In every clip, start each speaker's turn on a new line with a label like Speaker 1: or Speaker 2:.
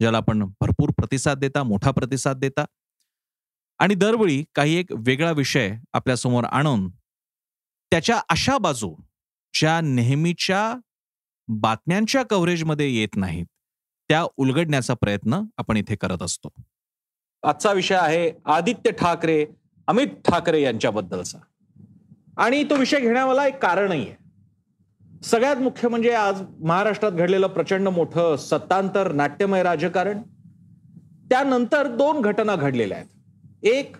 Speaker 1: ज्याला आपण भरपूर प्रतिसाद देता मोठा प्रतिसाद देता. आणि दरवेळी काही एक वेगळा विषय आपल्यासमोर आणून त्याच्या अशा बाजू ज्या नेहमीच्या बातम्यांच्या कव्हरेजमध्ये येत नाहीत त्या उलगडण्याचा प्रयत्न आपण इथे करत असतो.
Speaker 2: आजचा विषय आहे आदित्य ठाकरे अमित ठाकरे यांच्याबद्दलचा. आणि तो विषय घेण्यावाला एक कारणही आहे. सगळ्यात मुख्य म्हणजे आज महाराष्ट्रात घडलेलं प्रचंड मोठं सत्तांतर नाट्यमय राजकारण. त्यानंतर दोन घटना घडलेल्या आहेत. एक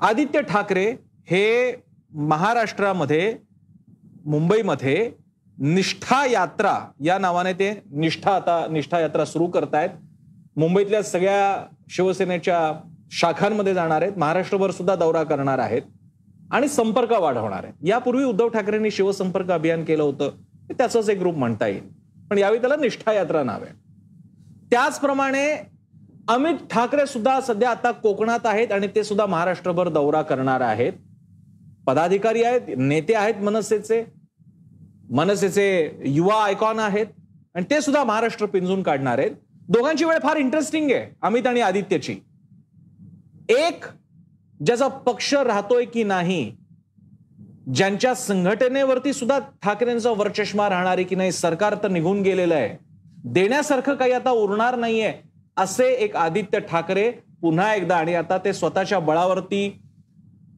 Speaker 2: आदित्य ठाकरे हे महाराष्ट्रामध्ये मुंबईमध्ये निष्ठा यात्रा या नावाने ते निष्ठा आता निष्ठा यात्रा सुरू करतायत. मुंबईतल्या सगळ्या शिवसेनेच्या शाखांमध्ये जाणार आहेत. महाराष्ट्रभर सुद्धा दौरा करणार आहेत. आणि संपर्क वाढवणार आहेत यापूर्वी उद्धव ठाकरेंनी शिवसंपर्क अभियान केलं होतं. त्याचंच एक ग्रुप म्हणता येईल. पण यावेळी त्याला निष्ठा यात्रा नाव आहे. त्याचप्रमाणे अमित ठाकरे सुद्धा सध्या आता कोकणात आहेत आणि ते सुद्धा महाराष्ट्रभर दौरा करणार आहेत. पदाधिकारी आहेत नेते आहेत मनसेचे. मनसेचे युवा आयकॉन आहेत. आणि ते सुद्धा महाराष्ट्र पिंजून काढणार आहेत. दोघांची वेळ फार इंटरेस्टिंग आहे अमित आणि आदित्यची. एक ज्याचा पक्ष राहतोय की नाही ज्यांच्या संघटनेवरती सुद्धा ठाकरेंचा वरचष्मा राहणार आहे की नाही सरकार तर निघून गेलेलं आहे. देण्यासारखं काही आता उरणार नाहीये असे एक आदित्य ठाकरे पुन्हा एकदा आणि आता ते स्वतःच्या बळावरती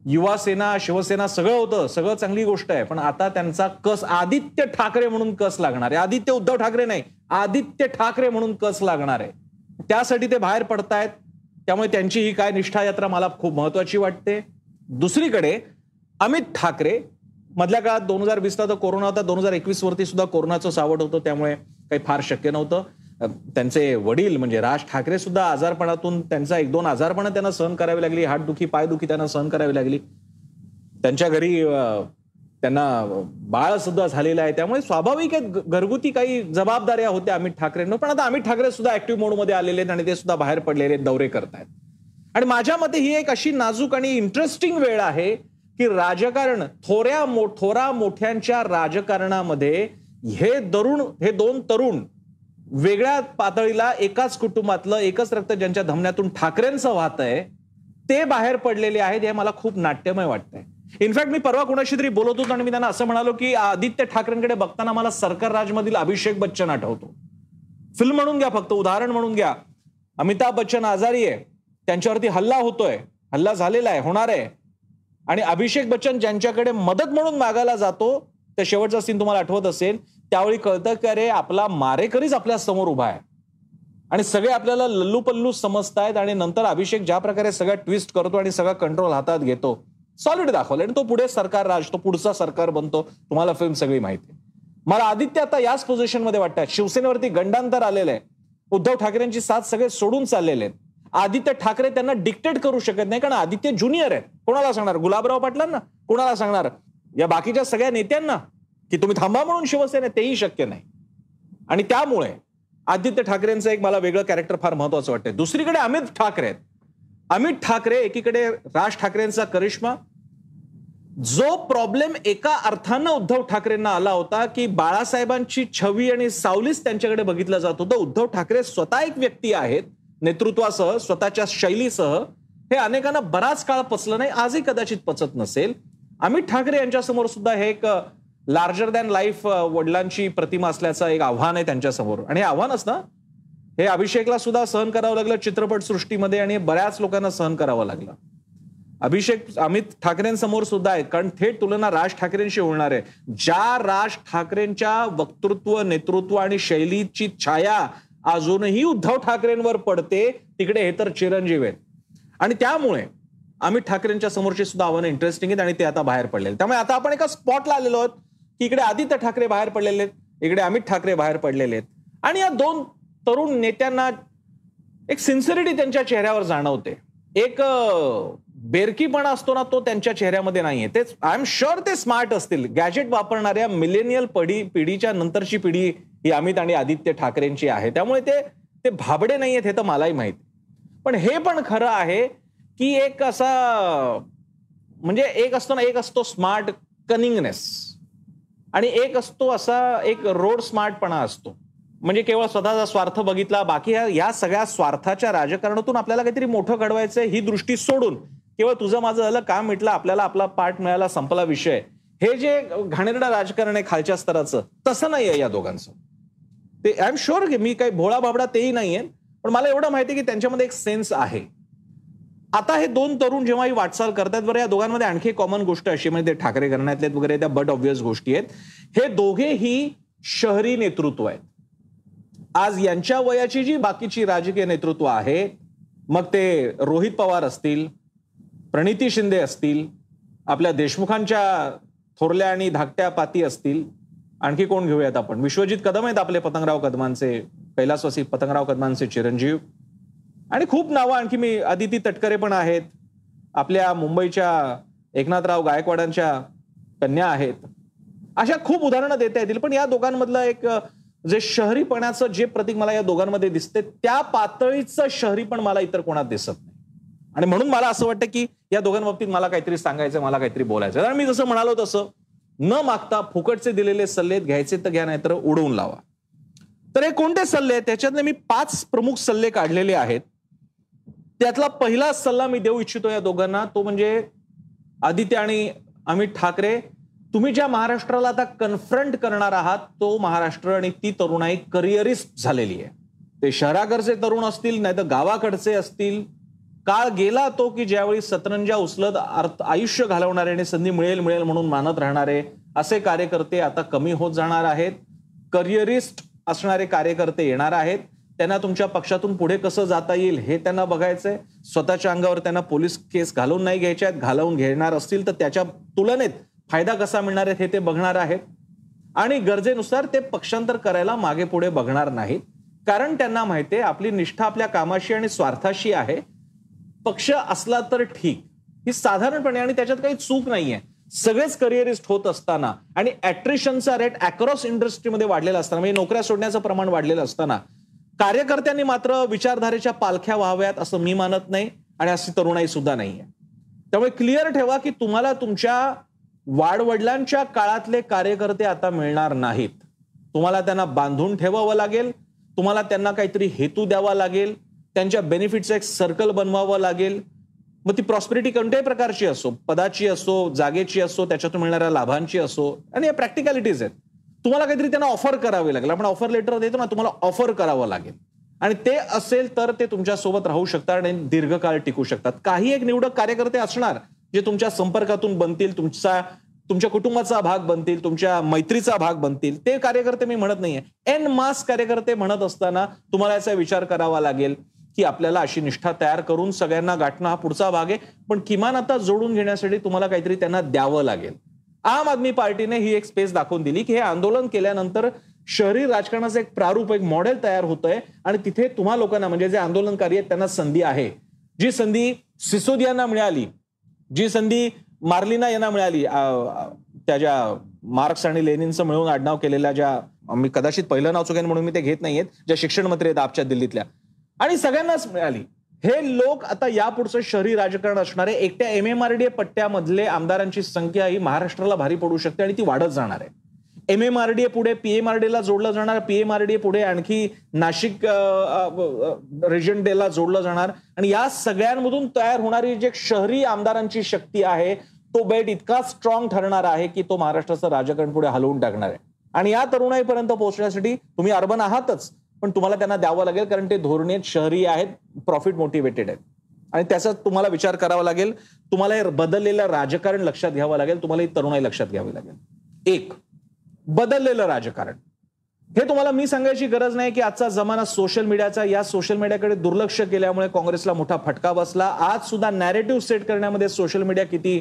Speaker 2: युवा सेना शिवसेना सगळं होतं सगळं चांगली गोष्ट आहे पण आता त्यांचा कस आदित्य ठाकरे म्हणून कस लागणार आहे? आदित्य उद्धव ठाकरे नाही आदित्य ठाकरे म्हणून कस लागणार आहे? त्यासाठी ते बाहेर पडतायत. त्यामुळे त्यांची ही काय निष्ठा यात्रा मला खूप महत्वाची वाटते. दुसरीकडे अमित ठाकरे मधल्या काळात दोन हजार वीसला तर कोरोना होता दोन हजार एकवीस वरती सुद्धा कोरोनाचं सावट होतं त्यामुळे काही फार शक्य नव्हतं. त्यांचे वडील म्हणजे राज ठाकरे सुद्धा आजारपणातून त्यांचा एक दोन आजारपणं त्यांना सहन करावी लागली हातदुखी पायदुखी त्यांना सहन करावी लागली. त्यांच्या घरी त्यांना बाळ सुद्धा झालेलं आहे. त्यामुळे स्वाभाविक घरगुती काही जबाबदाऱ्या होत्या अमित ठाकरेंना पण आता अमित ठाकरे सुद्धा ऍक्टिव्ह मोडमध्ये आलेले आहेत आणि ते सुद्धा बाहेर पडलेले दौरे करतायत. आणि माझ्या मते ही एक अशी नाजूक आणि इंटरेस्टिंग वेळ आहे की राजकारण थोऱ्या मो थोरा मोठ्यांच्या राजकारणामध्ये हे तरुण हे दोन तरुण वेगळ्या पातळीला एकाच कुटुंबातलं एकच रक्त ज्यांच्या धमन्यातून ठाकरेंचं वाहत आहे ते बाहेर पडलेले आहेत हे मला खूप नाट्यमय वाटतंय. इनफॅक्ट मी परवा कुणाशी तरी बोलत होतो आणि मी त्यांना असं म्हणालो की आदित्य ठाकरेंकडे बघताना मला सरकार राजमधील अभिषेक बच्चन आठवतो. फिल्म म्हणून घ्या फक्त उदाहरण म्हणून घ्या. अमिताभ बच्चन आजारी आहे. त्यांच्यावरती हल्ला होतोय. हल्ला झालेला आहे होणार आहे. आणि अभिषेक बच्चन ज्यांच्याकडे मदत म्हणून मागायला जातो त्या शेवटचा सीन तुम्हाला आठवत असेल. त्यावेळी कळतं की अरे आपला मारेकरीच आपल्यासमोर उभा आहे. आणि सगळे आपल्याला लल्लू पल्लू समजतायत आणि नंतर अभिषेक ज्या प्रकारे सगळ्या ट्विस्ट करतो आणि सगळा कंट्रोल हातात घेतो सॉलिड दाखवलं. आणि तो पुढे सरकार राज तो पुढचा सरकार बनतो. तुम्हाला फिल्म सगळी माहिती मला आदित्य आता याच पोझिशनमध्ये वाटतात शिवसेनेवरती गंडांतर आलेलं आहे उद्धव ठाकरेंची साथ सगळे सोडून चाललेले आहेत. आदित्य ठाकरे त्यांना डिक्टेट करू शकत नाही कारण आदित्य ज्युनियर आहे कोणाला सांगणार? गुलाबराव पाटलांना? कोणाला सांगणार? या बाकीच्या सगळ्या नेत्यांना? की तुम्ही थांबा म्हणून शिवसेना तेही शक्य नाही. आणि त्यामुळे आदित्य ठाकरेंचं एक मला वेगळं कॅरेक्टर फार महत्वाचं वाटतंय. दुसरीकडे अमित ठाकरे आहेत. अमित ठाकरे एकीकडे राज ठाकरेंचा करिश्मा जो प्रॉब्लेम एका अर्थानं उद्धव ठाकरेंना आला होता की बाळासाहेबांची छवी आणि सावलीच त्यांच्याकडे बघितलं जात होतं. उद्धव ठाकरे स्वतः एक व्यक्ती आहेत नेतृत्वासह स्वतःच्या शैलीसह. हे अनेकांना बराच काळ पचलं नाही आजही कदाचित पचत नसेल. अमित ठाकरे यांच्यासमोर सुद्धा हे एक लार्जर दॅन लाईफ वडिलांची प्रतिमा असल्याचं एक आव्हान आहे त्यांच्यासमोर. आणि हे आव्हानच ना हे अभिषेकला सुद्धा सहन करावं लागलं चित्रपट सृष्टीमध्ये आणि बऱ्याच लोकांना सहन करावं लागलं. अभिषेक अमित ठाकरेंसमोर सुद्धा आहेत. कारण थेट तुलना राज ठाकरेंशी होणार आहे. ज्या राज ठाकरेंच्या वक्तृत्व नेतृत्व आणि शैलीची छाया अजूनही उद्धव ठाकरेंवर पडते तिकडे हे तर चिरंजीव आहेत. आणि त्यामुळे अमित ठाकरेंच्या समोरचे सुद्धा आव्हानं इंटरेस्टिंग आहेत आणि ते आता बाहेर पडलेले त्यामुळे आता आपण एका स्पॉटला आलेलो आहोत की इकडे आदित्य ठाकरे बाहेर पडलेले आहेत इकडे अमित ठाकरे बाहेर पडलेले आहेत. आणि या दोन तरुण नेत्यांना एक सिन्सिरिटी त्यांच्या चेहऱ्यावर जाणवते. एक बेरकीपणा असतो ना तो त्यांच्या चेहऱ्यामध्ये नाहीये. तेच आय एम शुअर ते स्मार्ट असतील. गॅजेट वापरणाऱ्या मिलेनियल पिढी पिढीच्या नंतरची पिढी ही अमित आणि आदित्य ठाकरेंची आहे. त्यामुळे ते ते भाबडे नाहीयेत हे तर मलाही माहीत. पण हे पण खरं आहे की एक असा म्हणजे एक असतो ना एक असतो स्मार्ट कनिंगनेस आणि एक असतो असा एक रोड स्मार्टपणा असतो. म्हणजे केवळ स्वतःचा स्वार्थ बघितला बाकी या सगळ्या स्वार्थाच्या राजकारणातून आपल्याला काहीतरी मोठं घडवायचं ही दृष्टी सोडून केवळ तुझं माझं झालं काम मिटलं आपल्याला आपला पाठ मिळाला संपला विषय. हे जे घाणेरडा राजकारण आहे खालच्या स्तराचं तसं नाही आहे या दोघांचं. ते आय एम शुअर की मी काही भोळा बाबडा तेही नाहीये पण मला एवढं माहिती की त्यांच्यामध्ये एक सेन्स आहे. आता हे दोन तरुण जेव्हा ही वाटचाल करतात बरं या दोघांमध्ये आणखी कॉमन गोष्ट अशी म्हणजे ते ठाकरे घराण्यातलेत वगैरे त्या बट ऑब्विस गोष्टी आहेत. हे दोघेही शहरी नेतृत्व आहेत. आज यांच्या वयाची जी बाकीची राजकीय नेतृत्व आहे मग ते रोहित पवार असतील प्रणिती शिंदे असतील आपल्या देशमुखांच्या थोरल्या आणि धाकट्या पाती असतील आणखी कोण घेऊयात आपण? विश्वजित कदम आहेत आपले पतंगराव कदमांचे कैलासवासी पतंगराव कदमांचे चिरंजीव. आणि खूप नावं आणखी मी अदिती तटकरे पण आहेत. आपल्या मुंबईच्या एकनाथराव गायकवाडांच्या कन्या आहेत. अशा खूप उदाहरणं देता येतील पण या दोघांमधलं एक जे शहरीपणाचं जे प्रतीक मला या दोघांमध्ये दिसते त्या पातळीचं शहरीपण मला इतर कोणात दिसत नाही. आणि म्हणून मला असं वाटतं की या दोघांबाबतीत मला काहीतरी सांगायचं मला काहीतरी बोलायचं कारण मी जसं म्हणालो तसं न मागता फुकटचे दिलेले सल्ले घ्यायचे तर घ्या नाहीतर उडवून लावा. तर हे कोणते सल्ले आहेत? त्याच्यातले मी पाच प्रमुख सल्ले काढलेले आहेत. त्यातला पहिला सल्ला मी देऊ इच्छितो या दोघांना. तो म्हणजे आदित्य आणि अमित ठाकरे तुम्ही ज्या महाराष्ट्राला आता कन्फ्रंट करणार आहात तो महाराष्ट्र आणि ती तरुणाई करिअरिस्ट झालेली आहे. ते शहराकडचे तरुण असतील नाही तर गावाकडचे असतील काळ गेला तो की ज्यावेळी सतरंजा उचलत अर्थ आयुष्य घालवणारे आणि संधी मिळेल मिळेल म्हणून मानत राहणारे असे कार्यकर्ते आता कमी होत जाणार आहेत. करिअरिस्ट असणारे कार्यकर्ते येणार आहेत. त्यांना तुमच्या पक्षातून पुढे कसं जाता येईल हे त्यांना बघायचंय. स्वतःच्या अंगावर त्यांना पोलीस केस घालून नाही घ्यायच्या आहेत. घालवून घेणार असतील तर त्याच्या तुलनेत फायदा कसा मिळणार आहे हे ते बघणार आहेत. आणि गरजेनुसार ते पक्षांतर करायला मागे पुढे बघणार नाहीत. कारण त्यांना माहितीये आपली निष्ठा आपल्या कामाशी आणि स्वार्थाशी आहे. पक्ष असला तर ठीक. ही साधारणपणे आणि त्याच्यात काही चूक नाहीये. सगळेच करिअरिस्ट होत असताना आणि ऍट्रिशनचा रेट अक्रॉस इंडस्ट्रीमध्ये वाढलेला असताना म्हणजे नोकऱ्या सोडण्याचं प्रमाण वाढलेलं असताना कार्यकर्त्यांनी मात्र विचारधारेच्या पालख्या व्हाव्यात असं मी मानत नाही आणि अशी तरुणाई सुद्धा नाहीये. त्यामुळे क्लिअर ठेवा की तुम्हाला तुमच्या वाडवडिलांच्या काळातले कार्यकर्ते आता मिळणार नाहीत. तुम्हाला त्यांना बांधून ठेवावं लागेल. तुम्हाला त्यांना काहीतरी हेतू द्यावा लागेल. त्यांच्या बेनिफिटचं एक सर्कल बनवावं लागेल. मग ती प्रॉस्पेरिटी कोणत्याही प्रकारची असो पदाची असो जागेची असो त्याच्यातून मिळणाऱ्या लाभांची असो आणि या प्रॅक्टिकॅलिटीज आहेत. तुम्हाला काहीतरी त्यांना ऑफर करावी लागेल. आपण ऑफर लेटर देतो ना तुम्हाला ऑफर करावं लागेल. आणि ते असेल तर ते तुमच्यासोबत राहू शकतात आणि दीर्घकाळ टिकू शकतात. काही एक निवडक कार्यकर्ते असणार जे तुमच्या संपर्कातून बनतील तुमचा तुमच्या कुटुंबाचा भाग बनतील तुमच्या मैत्रीचा भाग बनतील. ते कार्यकर्ते मी म्हणत नाहीये. एन मास कार्यकर्ते म्हणत असताना तुम्हाला याचा विचार करावा लागेल. की आपल्याला अशी निष्ठा तयार करून सगळ्यांना गाठणं हा पुढचा भाग आहे. पण किमान आता जोडून घेण्यासाठी तुम्हाला काहीतरी त्यांना द्यावं लागेल. आम आदमी पार्टीने ही एक स्पेस दाखवून दिली की हे आंदोलन केल्यानंतर शहरी राजकारणाचं एक प्रारूप एक मॉडेल तयार होतंय आणि तिथे तुम्हा लोकांना म्हणजे जे आंदोलनकारी आहेत त्यांना संधी आहे. जी संधी सिसोदियांना मिळाली जी संधी मार्लिना यांना मिळाली त्या ज्या मार्क्स आणि लेनिनचं मिळून आडनाव केलेल्या ज्या मी कदाचित पहिलं नाव चुकेन म्हणून मी ते घेत नाहीयेत ज्या शिक्षण मंत्री आहेत आपच्या दिल्लीतल्या आणि सगळ्यांनाच मिळाली. हे लोक आता यापुढचं शहरी राजकारण असणारे एकट्या एम एम आर डी पट्ट्यामधले आमदारांची संख्या ही महाराष्ट्राला भारी पडू शकते आणि ती वाढत जाणार आहे. एम एम आर डी पुढे पीएम आर ला जोडलं जाणार पीएम आर डी पुढे आणखी नाशिक रिजन डेला जोडलं जाणार. आणि या सगळ्यांमधून तयार होणारी जे शहरी आमदारांची शक्ती आहे तो बेट इतका स्ट्रॉंग ठरणार आहे की तो महाराष्ट्राचं राजकारण पुढे हलवून टाकणार आहे. आणि या तरुणाईपर्यंत पोहोचण्यासाठी तुम्ही अर्बन आहातच. पण तुम्हाला त्यांना द्यावं लागेल कारण ते धोरणे शहरी आहेत प्रॉफिट मोटिवेटेड आहेत. आणि त्याचा तुम्हाला विचार करावा लागेल. तुम्हाला हे बदललेलं राजकारण लक्षात घ्यावं लागेल तुम्हाला ही तरुणाई लक्षात घ्यावी लागेल. एक बदललेलं राजकारण. हे तुम्हाला मी सांगायची गरज नाही की आजचा जमाना सोशल मीडियाचा या सोशल मीडियाकडे दुर्लक्ष केल्यामुळे काँग्रेसला मोठा फटका बसला. आज सुद्धा नॅरेटिव्ह सेट करण्यामध्ये सोशल मीडिया किती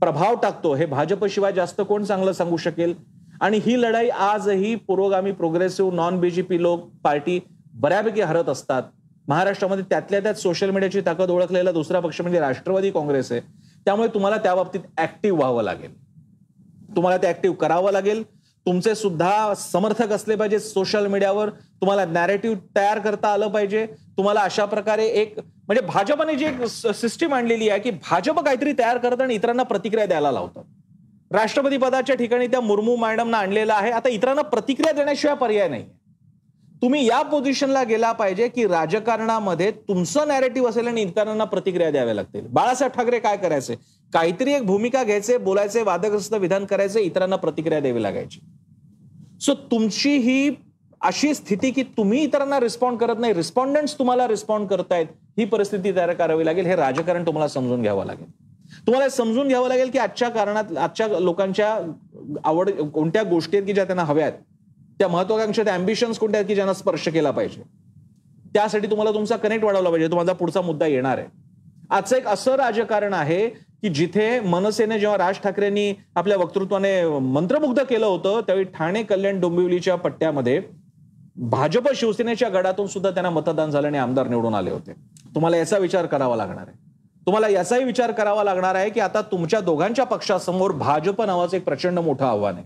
Speaker 2: प्रभाव टाकतो हे भाजपशिवाय जास्त कोण चांगलं सांगू शकेल? आणि ही लढाई आजही पुरोगामी प्रोग्रेसिव्ह नॉन बीजेपी लोक पार्टी बऱ्यापैकी हरत असतात. महाराष्ट्रामध्ये त्यातल्या त्यात सोशल मीडियाची ताकद ओळखलेला दुसरा पक्ष म्हणजे राष्ट्रवादी काँग्रेस आहे. त्यामुळे तुम्हाला त्या बाबतीत ऍक्टिव्ह व्हावं लागेल. तुम्हाला ते ऍक्टिव्ह करावं लागेल. तुमचे सुद्धा समर्थक असले पाहिजे सोशल मीडियावर तुम्हाला नॅरेटिव्ह तयार करता आलं पाहिजे. तुम्हाला अशा प्रकारे एक म्हणजे भाजपने जी एक सिस्टीम आणलेली आहे की भाजप काहीतरी तयार करतं आणि इतरांना प्रतिक्रिया द्यायला लावतं. राष्ट्रपती पदाच्या ठिकाणी त्या मुर्मू मॅडमना आणलेलं आहे. आता इतरांना प्रतिक्रिया देण्याशिवाय पर्याय नाही. तुम्ही या पोझिशनला गेला पाहिजे की राजकारणामध्ये तुमचं नॅरेटिव्ह असेल आणि इतरांना प्रतिक्रिया द्याव्या लागतील. बाळासाहेब ठाकरे काय करायचे? काहीतरी एक भूमिका घ्यायचे बोलायचे वादग्रस्त विधान करायचे इतरांना प्रतिक्रिया द्यावी लागायची. सो तुमची ही अशी स्थिती की तुम्ही इतरांना रिस्पॉन्ड करत नाही रिस्पॉन्डंट्स तुम्हाला रिस्पॉन्ड करतायत ही परिस्थिती तयार करावी लागेल. हे राजकारण तुम्हाला समजून घ्यावं लागेल. तुम्हाला समजून घ्यावं लागेल की आजच्या कारणात आजच्या लोकांच्या आवड कोणत्या गोष्टी आहेत की ज्या त्यांना हव्यात त्या महत्वाकांक्षा त्या अँबिशन्स कोणत्या आहेत की ज्यांना स्पर्श केला पाहिजे? त्यासाठी तुम्हाला तुमचा कनेक्ट वाढवला पाहिजे. तुम्हाला पुढचा मुद्दा येणार आहे. आजचं एक असं राजकारण आहे की जिथे मनसेने जेव्हा राज ठाकरेंनी आपल्या वक्तृत्वाने मंत्रमुग्ध केलं होतं त्यावेळी ठाणे कल्याण डोंबिवलीच्या पट्ट्यामध्ये भाजप शिवसेनेच्या गडातून सुद्धा त्यांना मतदान झालं आणि आमदार निवडून आले होते. तुम्हाला याचा विचार करावा लागणार आहे. तुम्हाला याचाही विचार करावा लागणार आहे की आता तुमच्या दोघांच्या पक्षासमोर भाजप नावाचं एक प्रचंड मोठं आव्हान आहे.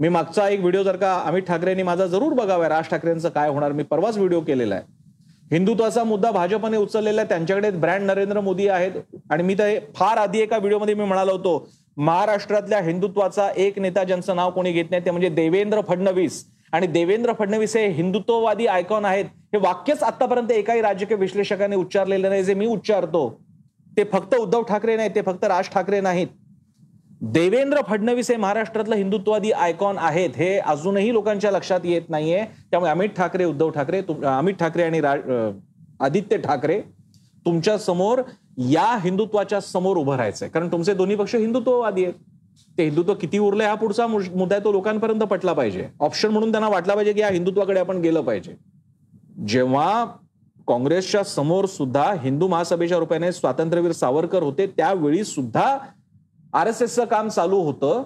Speaker 2: मी मागचा एक व्हिडिओ जर का अमित ठाकरेंनी माझा जरूर बघावा राज ठाकरेंचं काय होणार मी परवाच व्हिडिओ केलेला आहे. हिंदुत्वाचा मुद्दा भाजपने उचललेला आहे त्यांच्याकडे ब्रँड नरेंद्र मोदी आहेत आणि मी तर फार आधी एका व्हिडिओमध्ये मी म्हणालो होतो महाराष्ट्रातल्या हिंदुत्वाचा एक नेता ज्यांचं नाव कोणी घेत नाही ते म्हणजे देवेंद्र फडणवीस. आणि देवेंद्र फडणवीस हे हिंदुत्ववादी आयकॉन आहेत. हे वाक्यच आतापर्यंत एकाही राजकीय विश्लेषकाने उच्चारलेलं नाही जे मी उच्चारतो. ते फक्त उद्धव ठाकरे नाही ते फक्त राज ठाकरे नाहीत. देवेंद्र फडणवीस हे महाराष्ट्रातलं हिंदुत्ववादी आयकॉन आहेत हे अजूनही लोकांच्या लक्षात येत नाहीये. त्यामुळे अमित ठाकरे उद्धव ठाकरे अमित ठाकरे आणि आदित्य ठाकरे तुमच्यासमोर या हिंदुत्वाच्या समोर उभं राहायचंय. कारण तुमचे दोन्ही पक्ष हिंदुत्ववादी आहेत. ते हिंदुत्व किती उरलंय हा पुढचा मुद्दा आहे तो लोकांपर्यंत पटला पाहिजे. ऑप्शन म्हणून त्यांना वाटला पाहिजे की या हिंदुत्वाकडे आपण गेलं पाहिजे. जेव्हा काँग्रेसच्या समोर सुद्धा हिंदू महासभेच्या रुपयाने स्वातंत्र्यवीर सावरकर होते त्यावेळी सुद्धा आर एस एसचं काम चालू होतं.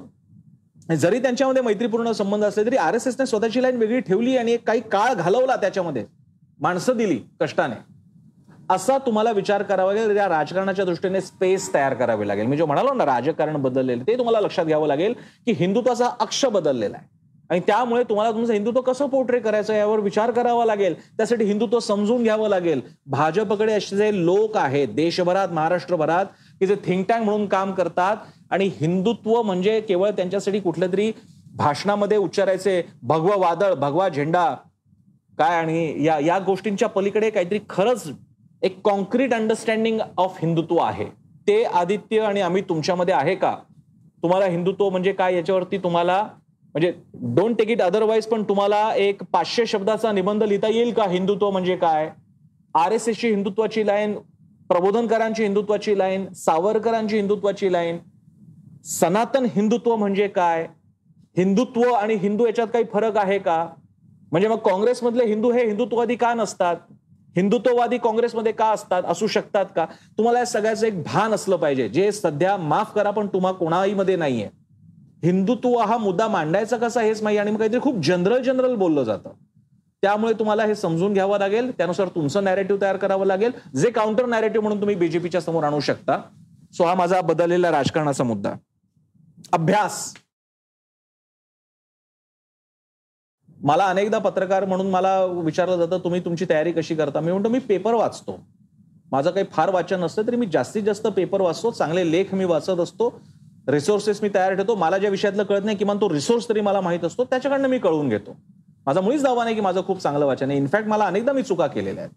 Speaker 2: जरी त्यांच्यामध्ये मैत्रीपूर्ण संबंध असले तरी आर एस एसने स्वतःची लाईन वेगळी ठेवली आणि काही काळ घालवला त्याच्यामध्ये. माणसं दिली कष्टाने. असा तुम्हाला विचार करावा लागेल त्या राजकारणाच्या दृष्टीने स्पेस तयार करावी लागेल. मी जो म्हणालो ना राजकारण बदललेलं ते तुम्हाला लक्षात घ्यावं लागेल की हिंदुत्वाचा अक्ष बदललेला आहे. आणि त्यामुळे तुम्हाला तुमचं हिंदुत्व कसं पोर्ट्रे करायचं यावर विचार करावा लागेल. त्यासाठी हिंदुत्व समजून घ्यावं लागेल. भाजपकडे असे जे लोक आहेत देशभरात महाराष्ट्रभरात की जे थिंक टँक म्हणून काम करतात आणि हिंदुत्व म्हणजे केवळ त्यांच्यासाठी कुठलं तरी भाषणामध्ये उच्चारायचे भगवा वादळ भगवा झेंडा काय आणि या या गोष्टींच्या पलीकडे काहीतरी खरंच एक कॉन्क्रीट अंडरस्टँडिंग ऑफ हिंदुत्व आहे. ते आदित्य आणि आम्ही तुमच्यामध्ये आहे का? तुम्हाला हिंदुत्व म्हणजे काय याच्यावरती तुम्हाला म्हणजे डोंट टेक इट अदरवाईज पण तुम्हाला एक पाचशे शब्दाचा निबंध लिहिता येईल का? हिंदुत्व म्हणजे काय? आर एस एसची हिंदुत्वाची लाईन प्रबोधनकरांची हिंदुत्वाची लाईन सावरकरांची हिंदुत्वाची लाईन सनातन हिंदुत्व म्हणजे काय? हिंदुत्व आणि हिंदू याच्यात काही फरक आहे का? म्हणजे मग काँग्रेसमधले हिंदू हे हिंदुत्ववादी का नसतात? हिंदुत्ववादी काँग्रेसमध्ये का असतात? असू शकतात का? तुम्हाला या सगळ्याचं एक भान असलं पाहिजे. जे सध्या माफ करा पण तुम्हा कोणाही मध्ये नाहीये. हिंदुत्व हा मुद्दा मांडायचा कसा हेच माहिती आणि मग काहीतरी खूप जनरल जनरल बोललं जातं. त्यामुळे तुम्हाला हे समजून घ्यावं लागेल. त्यानुसार तुमचं नॅरेटिव्ह तयार करावं लागेल. जे काउंटर नॅरेटिव्ह म्हणून तुम्ही बीजेपीच्या समोर आणू शकता. सो हा माझा बदललेला राजकारणाचा मुद्दा. अभ्यास. मला अनेकदा पत्रकार म्हणून मला विचारलं जातं तुम्ही तुमची तयारी कशी करता? मी म्हणतो मी पेपर वाचतो. माझं काही फार वाचन नसतं तरी मी जास्तीत जास्त पेपर वाचतो. चांगले लेख मी वाचत असतो. रिसोर्सेस मी तयार ठेवतो. मला ज्या विषयातलं कळत नाही किमान तो रिसोर्स तरी मला माहीत असतो त्याच्याकडनं मी कळवून घेतो. माझा मुळीच दावा नाही की माझं खूप चांगलं वाचन आहे. इनफॅक्ट मला अनेकदा मी चुका केलेल्या आहेत.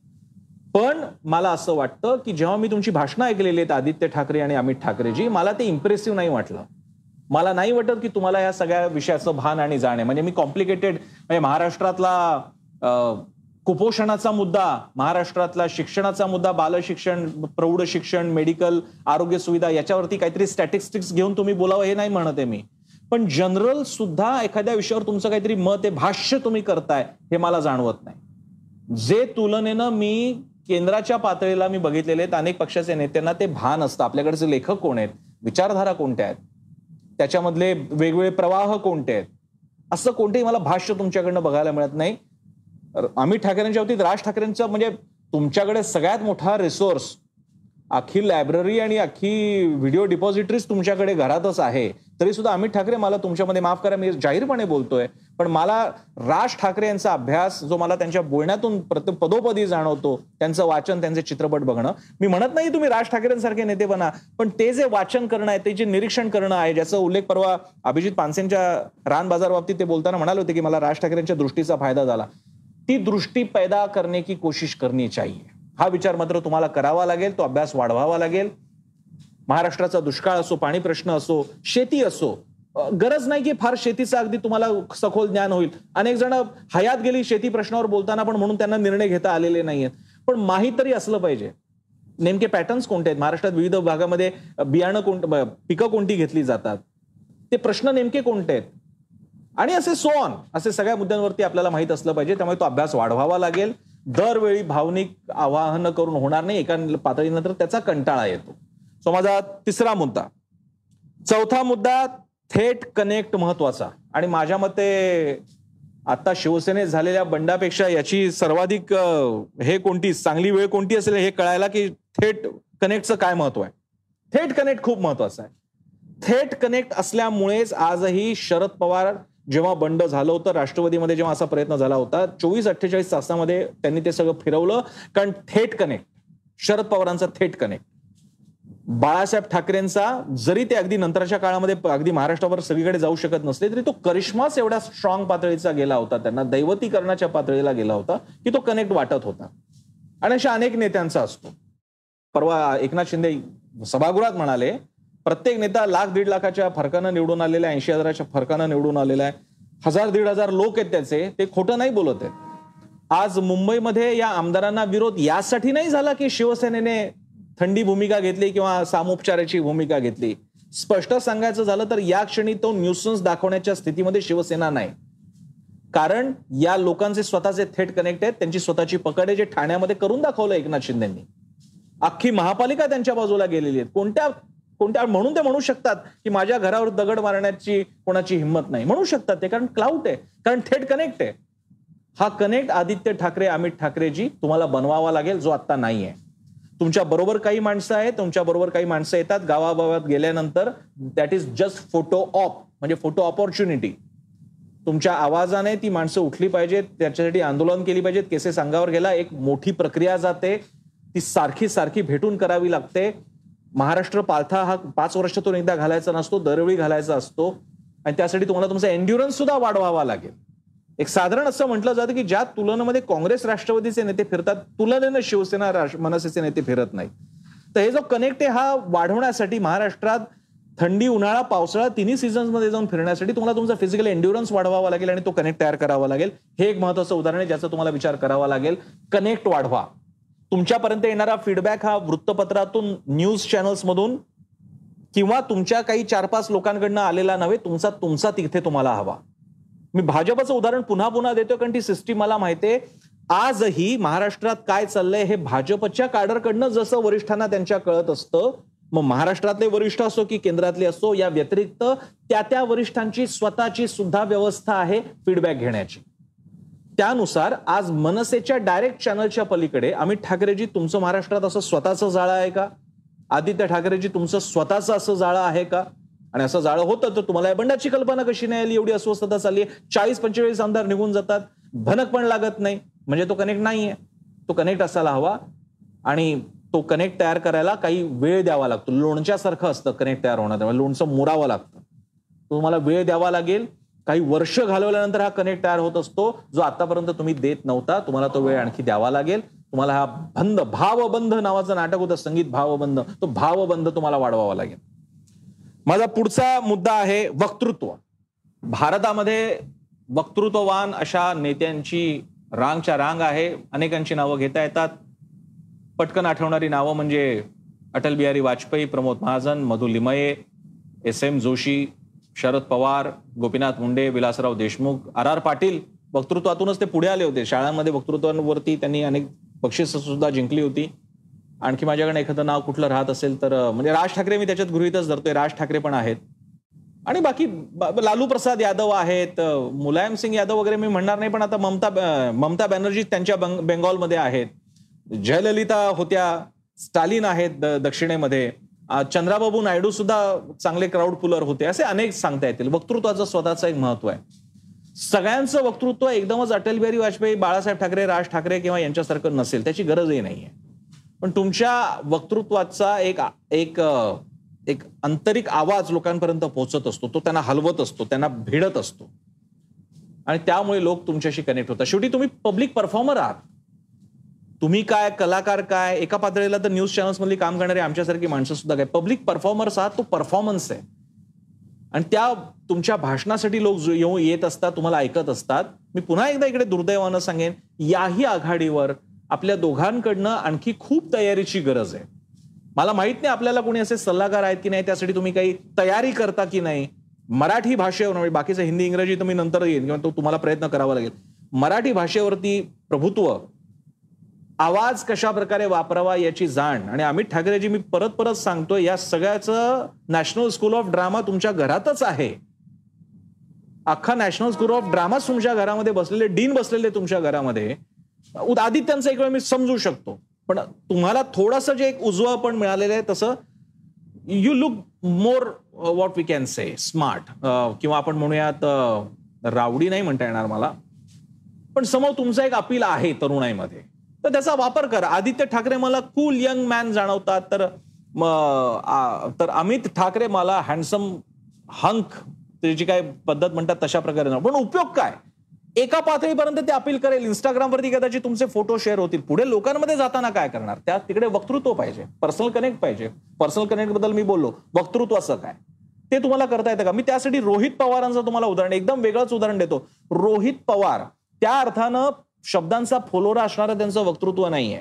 Speaker 2: पण मला असं वाटतं की जेव्हा मी तुमची भाषणं ऐकलेली आहेत आदित्य ठाकरे आणि अमित ठाकरेजी मला ते इम्प्रेसिव्ह नाही वाटलं. मला नाही वाटत की तुम्हाला या सगळ्या विषयाचं भान आणि जाण आहे. म्हणजे मी कॉम्प्लिकेटेड म्हणजे महाराष्ट्रातला कुपोषणाचा मुद्दा महाराष्ट्रातला शिक्षणाचा मुद्दा बालशिक्षण प्रौढ शिक्षण मेडिकल आरोग्य सुविधा याच्यावरती काहीतरी स्टॅटिस्टिक्स घेऊन तुम्ही बोलावं हे नाही म्हणत आहे मी. पण जनरल सुद्धा एखाद्या विषयावर तुमचं काहीतरी मत आहे भाष्य तुम्ही करताय हे मला जाणवत नाही. जे तुलनेनं मी केंद्राच्या पातळीला मी बघितलेले आहेत अनेक पक्षाचे नेत्यांना ते भान असतं. आपल्याकडचे लेखक कोण आहेत? विचारधारा कोणत्या आहेत? त्याच्यामधले वेगवेगळे प्रवाह कोणते आहेत? असं कोणतेही मला भाष्य तुमच्याकडनं बघायला मिळत नाही. अमित ठाकरेंच्या बाबतीत राज ठाकरेंचं म्हणजे तुमच्याकडे सगळ्यात मोठा रिसोर्स अख्खी लायब्ररी आणि अख्खी व्हिडिओ डिपॉझिटरीज तुमच्याकडे घरातच आहे. तरी सुद्धा अमित ठाकरे मला तुमच्यामध्ये माफ करा मी जाहीरपणे बोलतोय. पण मला राज ठाकरे यांचा अभ्यास जो मला त्यांच्या बोलण्यातून पदोपदी जाणवतो त्यांचं वाचन त्यांचे चित्रपट बघणं. मी म्हणत नाही तुम्ही राज ठाकरेंसारखे नेते बना पण ते जे वाचन करणं आहे ते जे निरीक्षण करणं आहे ज्याचा उल्लेख परवा अभिजित पानसेंच्या रान बाजार बाबतीत ते बोलताना म्हणाले होते की मला राज ठाकरेंच्या दृष्टीचा फायदा झाला. ती दृष्टी पैदा करणे की कोशिश करणी चाहिए. हा विचार मात्र तुम्हाला करावा लागेल तो अभ्यास वाढवावा लागेल. महाराष्ट्राचा दुष्काळ असो पाणी प्रश्न असो शेती असो गरज नाही की फार शेतीचं अगदी तुम्हाला सखोल ज्ञान होईल. अनेक जण हयात गेली शेती प्रश्नावर बोलताना पण म्हणून त्यांना निर्णय घेता आलेले नाहीयेत. पण माहीत तरी असलं पाहिजे. नेमके पॅटर्न्स कोणते आहेत? महाराष्ट्रात विविध भागामध्ये बियाणं कोण पिकं कोणती घेतली जातात? ते प्रश्न नेमके कोणते आहेत? आणि असे सोन असे सगळ्या मुद्द्यांवरती आपल्याला माहीत असलं पाहिजे. त्यामुळे तो अभ्यास वाढवावा लागेल. दरवेळी भावनिक आवाहन करून होणार नाही. एका पातळीनंतर त्याचा कंटाळा येतो. सो माझा तिसरा मुद्दा. चौथा मुद्दा थेट कनेक्ट महत्त्वाचा. आणि माझ्या मते आता शिवसेनेत झालेल्या बंडापेक्षा याची सर्वाधिक हे कोणती चांगली वेळ कोणती असेल हे कळायला की थेट कनेक्टचं काय महत्त्व आहे? थेट कनेक्ट खूप महत्वाचं आहे. थेट कनेक्ट असल्यामुळेच आजही शरद पवार जेव्हा बंड झालं होतं राष्ट्रवादीमध्ये जेव्हा असा प्रयत्न झाला होता चोवीस अठ्ठेचाळीस तासामध्ये त्यांनी ते सगळं फिरवलं कारण थेट कनेक्ट शरद पवारांचा थेट कनेक्ट बाळासाहेब ठाकरेंचा जरी ते अगदी नंतरच्या काळामध्ये अगदी महाराष्ट्रावर सगळीकडे जाऊ शकत नसले तरी तो करिश्माच एवढ्या स्ट्रॉंग पातळीचा गेला होता त्यांना दैवतीकरणाच्या पातळीला गेला होता की तो कनेक्ट वाटत होता. आणि अशा अनेक नेत्यांचा असतो. परवा एकनाथ शिंदे सभागृहात म्हणाले प्रत्येक नेता लाख दीड लाखाच्या फरकानं निवडून आलेला ऐंशी हजाराच्या फरकानं निवडून आलेला आहे. हजार दीड हजार लोक आहेत त्याचे ते खोटं नाही बोलत आहेत. आज मुंबईमध्ये या आमदारांना विरोध यासाठी नाही झाला की शिवसेनेने थंडी भूमिका घेतली किंवा सामोपचाराची भूमिका घेतली? स्पष्ट सांगायचं झालं तर या क्षणी तो न्यूसन्स दाखवण्याच्या स्थितीमध्ये शिवसेना नाही. कारण या लोकांचे स्वतःचे थेट कनेक्ट आहेत त्यांची स्वतःची पकड आहे जे ठाण्यामध्ये करून दाखवलं एकनाथ शिंदेनी. अख्खी महापालिका त्यांच्या बाजूला गेलेली आहे कोणत्या कोणत्या म्हणून ते म्हणू शकतात की माझ्या घरावर दगड मारण्याची कोणाची हिंमत नाही. म्हणू शकतात ते कारण क्लाउड आहे कारण थेट कनेक्ट आहे. हा कनेक्ट आदित्य ठाकरे अमित ठाकरेजी तुम्हाला बनवावा लागेल जो आता नाही आहे तुमच्या बरोबर काही माणसं आहेत तुमच्या बरोबर काही माणसं येतात गावागावात गेल्यानंतर that is just photo op म्हणजे फोटो ऑपॉर्च्युनिटी तुमच्या आवाजाने ती माणसं उठली पाहिजेत त्याच्यासाठी आंदोलन केली पाहिजेत केसेस अंगावर गेला एक मोठी प्रक्रिया जाते. ती सारखी सारखी भेटून करावी लागते. महाराष्ट्र पालथा हा पाच वर्षातून एकदा घालायचा नसतो दरवेळी घालायचा असतो. आणि त्यासाठी तुम्हाला तुमचा एन्ड्युरन्स सुद्धा वाढवावा लागेल. एक साधारण असं म्हटलं जातं की ज्या तुलनेमध्ये काँग्रेस राष्ट्रवादीचे नेते फिरतात तुलनेनं शिवसेना मनसेचे नेते फिरत नाही तर हे जो कनेक्ट आहे हा वाढवण्यासाठी महाराष्ट्रात थंडी उन्हाळा पावसाळा तिन्ही मध्ये जाऊन फिरण्यासाठी तुम्हाला तुमचा फिजिकल एन्ड्युरन्स वाढवावा लागेल आणि तो कनेक्ट तयार करावा लागेल. हे एक महत्वाचं उदाहरण आहे ज्याचा तुम्हाला विचार करावा लागेल. कनेक्ट वाढवा. तुमच्यापर्यंत येणारा फीडबॅक हा वृत्तपत्रातून न्यूज चॅनल्समधून किंवा तुमच्या काही चार पाच लोकांकडनं आलेला नव्हे तुमचा तुमचा तिथे तुम्हाला हवा. मी भाजपचं उदाहरण पुन्हा पुन्हा देतो कारण ती सिस्टीम मला माहितीये आजही महाराष्ट्रात काय चाललंय हे भाजपच्या काडरकडनं जसं वरिष्ठांना त्यांच्या कळत असतं मग महाराष्ट्रातले वरिष्ठ असो की केंद्रातले असो या व्यतिरिक्त त्या त्या वरिष्ठांची स्वतःची सुद्धा व्यवस्था आहे फीडबॅक घेण्याची. त्यानुसार आज मनसेच्या डायरेक्ट चॅनलच्या पलीकडे अमित ठाकरेजी तुमचं महाराष्ट्रात असं स्वतःचं जाळं आहे का? आदित्य ठाकरेजी तुमचं स्वतःचं असं जाळं आहे का? आणि असं जाळं होतं तर तुम्हाला या बंडाची कल्पना कशी नाही आली? एवढी अस्वस्थता चालली आहे. चाळीस पंचेचाळीस आमदार निघून जातात. भनक पण लागत नाही. म्हणजे तो कनेक्ट नाहीये. तो कनेक्ट असायला हवा. आणि तो कनेक्ट तयार करायला काही वेळ द्यावा लागतो. लोणच्यासारखं असतं कनेक्ट तयार होणार लोणचं मुरावं लागतं. तुम्हाला वेळ द्यावा लागेल. काही वर्ष घालवल्यानंतर हा कनेक्ट तयार होत असतो जो आतापर्यंत तुम्ही देत नव्हता. तुम्हाला तो वेळ आणखी द्यावा लागेल. तुम्हाला हा बंध भावबंध नावाचं नाटक होतं संगीत भावबंध. तो भावबंध तुम्हाला वाढवावा लागेल. माझा पुढचा मुद्दा आहे वक्तृत्व. भारतामध्ये वक्तृत्ववान अशा नेत्यांची रांगच्या रांग आहे. अनेकांची नावं घेता येतात. पटकन आठवणारी नावं म्हणजे Atal Bihari Vajpayee Pramod Mahajan Madhu Limaye S M Joshi Sharad Pawar Gopinath Munde Vilasrao Deshmukh R R Patil वक्तृत्वातूनच ते पुढे आले होते. शाळांमध्ये वक्तृत्वांवरती त्यांनी अनेक बक्षिस सुद्धा जिंकली होती. आणखी माझ्याकडे एखादं नाव कुठलं राहत असेल तर म्हणजे राज ठाकरे मी त्याच्यात गृहितच धरतोय. राज ठाकरे पण आहेत. आणि बाकी लालू प्रसाद यादव आहेत मुलायम सिंग यादव वगैरे मी म्हणणार नाही पण आता ममता ममता बॅनर्जी त्यांच्या बेंगॉलमध्ये आहेत. जयललिता होत्या स्टालिन आहेत दक्षिणेमध्ये. चंद्राबाबू नायडू सुद्धा चांगले क्राऊड पुलर होते असे अनेक सांगता येतील. वक्तृत्वाचं स्वतःचं एक महत्त्व आहे. सगळ्यांचं वक्तृत्व एकदमच अटल बिहारी वाजपेयी बाळासाहेब ठाकरे राज ठाकरे किंवा यांच्यासारखं नसेल त्याची गरजही नाहीये पण तुमच्या वक्तृत्वाचा एक एक एक आंतरिक आवाज लोकांपर्यंत पोहोचत असतो तो त्यांना हलवत असतो त्यांना भिडत असतो. आणि त्यामुळे लोक तुमच्याशी कनेक्ट होतात. शेवटी तुम्ही पब्लिक परफॉर्मर आहात. तुम्ही काय कलाकार काय एका पातळीला तर न्यूज चॅनल्समधली काम करणारे आमच्यासारखी माणसं सुद्धा काय? पब्लिक परफॉर्मर्स आहात तो परफॉर्मन्स आहे. आणि त्या तुमच्या भाषणासाठी लोक येऊन येत असतात तुम्हाला ऐकत असतात. मी पुन्हा एकदा इकडे दुर्दैवानं सांगेन याही आघाडीवर आपल्या दोघांकडनं आणखी खूप तयारीची गरज आहे. मला माहीत नाही आपल्याला कोणी असे सल्लागार आहेत की नाही त्यासाठी तुम्ही काही तयारी करता की नाही. मराठी भाषेवर म्हणजे बाकीचं हिंदी इंग्रजी तुम्ही नंतर येईल किंवा तो तुम्हाला प्रयत्न करावा लागेल. मराठी भाषेवरती प्रभुत्व आवाज कशा प्रकारे वापरावा याची जाण. आणि अमित ठाकरेजी मी परत परत सांगतोय या सगळ्याचं नॅशनल स्कूल ऑफ ड्रामा तुमच्या घरातच आहे. अख्खा नॅशनल स्कूल ऑफ ड्रामा तुमच्या घरामध्ये बसलेले डीन बसलेले तुमच्या घरामध्ये. आदित्यांचा एक वेळ मी समजू शकतो. पण तुम्हाला थोडस जे एक उजवं पण मिळालेलं आहे तसं you look more what we can say smart किंवा आपण म्हणूयात uh, रावडी नाही म्हणता येणार मला. पण समोर तुमचा एक अपील आहे तरुणाईमध्ये. तर त्याचा वापर करा. आदित्य ठाकरे मला कूल यंग मॅन जाणवतात. तर तर अमित ठाकरे मला हँडसम हंक त्याची काय पद्धत म्हणतात तशा प्रकारे पण उपयोग काय? एका पातळीपर्यंत ते अपील करेल. इंस्टाग्रामवरती कदाचित तुमचे फोटो शेअर होतील. पुढे लोकांमध्ये जाताना काय करणार? त्या तिकडे वक्तृत्व पाहिजे. पर्सनल कनेक्ट पाहिजे. पर्सनल कनेक्टबद्दल मी बोललो. वक्तृत्वाचं काय? ते तुम्हाला करता येतं का? मी त्यासाठी रोहित पवारांचं तुम्हाला उदाहरण एकदम वेगळंच उदाहरण देतो. रोहित पवार त्या अर्थानं शब्दांचा फोलोरा असणारं त्यांचं वक्तृत्व नाहीये.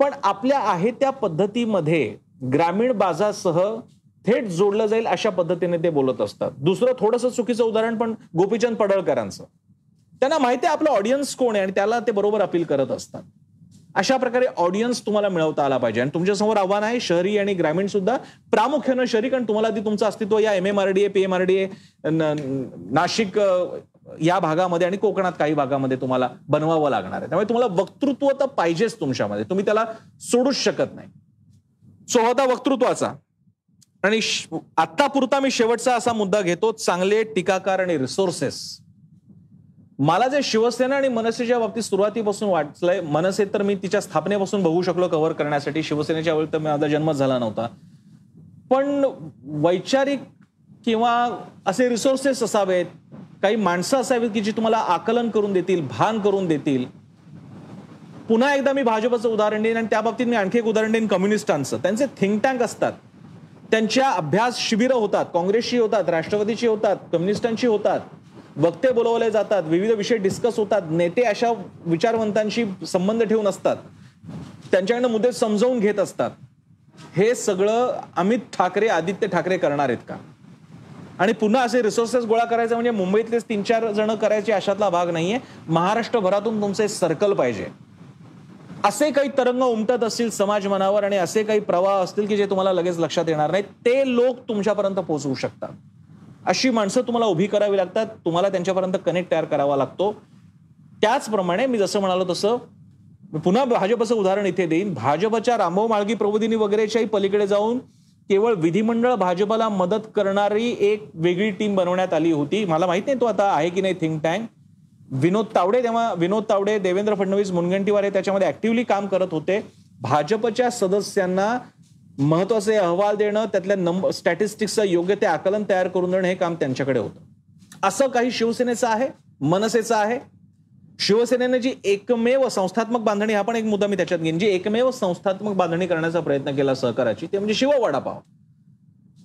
Speaker 2: पण आपल्या आहे त्या पद्धतीमध्ये ग्रामीण बाजासह थेट जोडलं जाईल अशा पद्धतीने ते बोलत असतात. दुसरं थोडंसं चुकीचं उदाहरण पण गोपीचंद पडळकरांचं. त्यांना माहिती आहे आपलं ऑडियन्स कोण आहे आणि त्याला ते बरोबर अपील करत असतात. अशा प्रकारे ऑडियन्स तुम्हाला मिळवता आला पाहिजे. आणि तुमच्यासमोर आव्हान आहे शहरी आणि ग्रामीण सुद्धा प्रामुख्यानं शहरी कारण तुम्हाला ती तुमचं अस्तित्व या M M R D A P M R D A Nashik या भागामध्ये आणि कोकणात काही भागामध्ये तुम्हाला बनवावं लागणार आहे. त्यामुळे तुम्हाला वक्तृत्व तर पाहिजेच तुमच्यामध्ये. तुम्ही त्याला सोडूच शकत नाही. सो होता वक्तृत्वाचा. आणि आता पुरता मी शेवटचा असा मुद्दा घेतो चांगले टीकाकार आणि रिसोर्सेस मला जे शिवसेना आणि मनसेच्या बाबतीत सुरुवातीपासून वाटलंय मनसे तर मी तिच्या स्थापनेपासून बघू शकलो कव्हर करण्यासाठी. शिवसेनेच्या वेळी तर माझा जन्म झाला नव्हता. पण वैचारिक किंवा असे रिसोर्सेस असावेत काही माणसं असावीत की जी तुम्हाला आकलन करून देतील भान करून देतील. पुन्हा एकदा मी भाजपचं उदाहरण देईन आणि त्या बाबतीत मी आणखी एक उदाहरण देईन कम्युनिस्टांचं. त्यांचे थिंक टँक असतात. त्यांच्या अभ्यास शिबिरं होतात काँग्रेसची होतात राष्ट्रवादीची होतात कम्युनिस्टांची होतात. वक्ते बोलवले जातात विविध विषय डिस्कस होतात नेते अशा विचारवंतांशी संबंध ठेवून असतात. त्यांच्याकडनं मुद्दे समजावून घेत असतात. हे सगळं अमित ठाकरे आदित्य ठाकरे करणार आहेत का? आणि पुन्हा असे रिसोर्सेस गोळा करायचे म्हणजे मुंबईतलेच तीन चार जण करायचे अशातला भाग नाहीये. महाराष्ट्रभरातून तुमचे सर्कल पाहिजे. असे काही तरंग उमटत असतील समाज मनावर आणि असे काही प्रवाह असतील की जे तुम्हाला लगेच लक्षात येणार नाही ते लोक तुमच्यापर्यंत पोहोचवू शकतात. अशी माणसं तुम्हाला उभी करावी लागतात तुम्हाला त्यांच्यापर्यंत कनेक्ट तयार करावा लागतो. त्याचप्रमाणे मी जसं म्हणालो तसं पुन्हा भाजपचं उदाहरण इथे देईन. भाजपच्या रामभाऊ माळगी प्रबोधिनी वगैरेच्याही पलीकडे जाऊन केवळ विधिमंडळ भाजपला मदत करणारी एक वेगळी टीम बनवण्यात आली होती. मला माहीत नाही तो आता आहे की नाही थिंक टँक विनोद तावडे तेव्हा विनोद तावडे देवेंद्र फडणवीस मुनगंटीवार त्याच्यामध्ये ऍक्टिव्हली काम करत होते. भाजपच्या सदस्यांना महत्त्वाचे अहवाल देणं त्यातल्या नंबर स्टॅटिस्टिक्सचं योग्य ते आकलन तयार करून देणं हे काम त्यांच्याकडे होतं. असं काही शिवसेनेचं आहे? मनसेचं आहे? शिवसेनेने जी एकमेव संस्थात्मक बांधणी हा पण एक मुद्दा मी त्याच्यात घेईन जी एकमेव संस्थात्मक बांधणी करण्याचा प्रयत्न केला सहकाराची ते म्हणजे शिव वडापाव.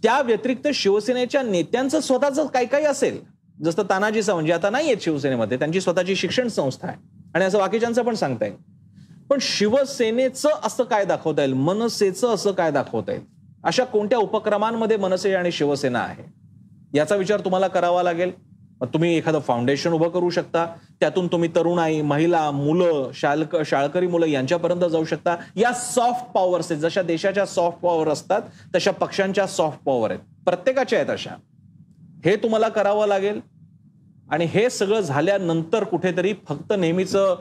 Speaker 2: त्या व्यतिरिक्त शिवसेनेच्या नेत्यांचं स्वतःच काही काही असेल. जसं तानाजीचं म्हणजे आता नाही आहेत शिवसेनेमध्ये त्यांची स्वतःची शिक्षण संस्था आहे. आणि असं बाकीच्यांचं पण सांगता येईल. पण शिवसेनेचं असं काय दाखवता येईल? मनसेचं असं काय दाखवता येईल? अशा कोणत्या उपक्रमांमध्ये मनसे आणि शिवसेना आहे? याचा विचार तुम्हाला करावा लागेल. तुम्ही एखादं फाउंडेशन उभं करू शकता. त्यातून तुम्ही तरुणाई महिला मुलं शाळक शाळकरी मुलं यांच्यापर्यंत जाऊ शकता. या सॉफ्ट पॉवर्स आहेत. जशा देशाच्या सॉफ्ट पॉवर असतात तशा पक्षांच्या सॉफ्ट पॉवर आहेत. प्रत्येकाच्या आहेत अशा. हे तुम्हाला करावं लागेल. आणि हे सगळं झाल्यानंतर कुठेतरी फक्त नेहमीचं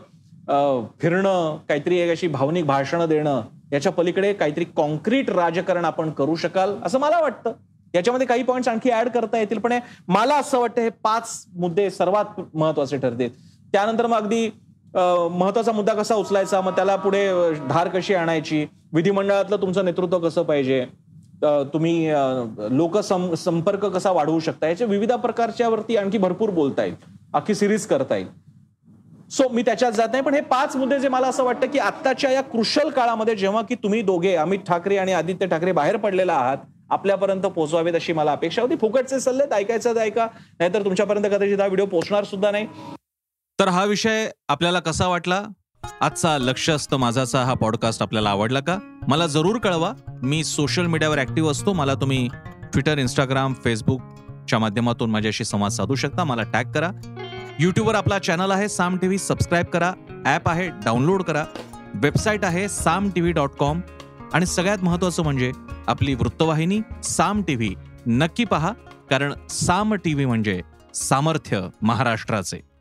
Speaker 2: फिरणं काहीतरी एक अशी भावनिक भाषणं देणं याच्या पलीकडे काहीतरी कॉन्क्रीट राजकारण आपण करू शकाल असं मला वाटतं. याच्यामध्ये काही पॉईंट्स आणखी ऍड करता येतील पण मला असं वाटतं हे पाच मुद्दे सर्वात महत्त्वाचे ठरतील. त्यानंतर मग अगदी महत्त्वाचा मुद्दा कसा उचलायचा? मग त्याला पुढे धार कशी आणायची? विधिमंडळातलं तुमचं नेतृत्व कसं पाहिजे? तुम्ही लोक संपर्क कसा वाढवू शकता? याच्या विविध प्रकारच्या वरती आणखी भरपूर बोलता येईल. अख्खी सिरीज करता येईल. सो मी त्याच्यात जात नाही पण हे पाच मुद्दे जे मला असं वाटतं की आत्ताच्या या कृशल काळामध्ये जेव्हा की तुम्ही दोघे अमित ठाकरे आणि आदित्य ठाकरे बाहेर पडलेला आहात आपल्यापर्यंत पोहोचवावेत अशी मला अपेक्षा होती. फुकटचे सल्ले ऐकायचं ऐका नाहीतर तुमच्यापर्यंत कदाचित हा व्हिडिओ पोहोचणार सुद्धा नाही.
Speaker 1: तर हा विषय आपल्याला कसा वाटला? आजचा लक्ष असतं माझाचा. हा पॉडकास्ट आपल्याला आवडला का? मला जरूर कळवा. मी सोशल मीडियावर ऍक्टिव्ह असतो. मला तुम्ही ट्विटर इंस्टाग्राम फेसबुकच्या माध्यमातून माझ्याशी संवाद साधू शकता. मला टॅग करा. युट्यूबवर आपला चॅनल आहे साम टी व्ही सबस्क्राईब करा. ॲप आहे. डाउनलोड करा. वेबसाईट आहे Saam T V dot com आणि सगळ्यात महत्वाचं म्हणजे आपली वृत्तवाहिनी साम टीव्ही. नक्की पहा कारण साम टीव्ही म्हणजे सामर्थ्य महाराष्ट्राचे.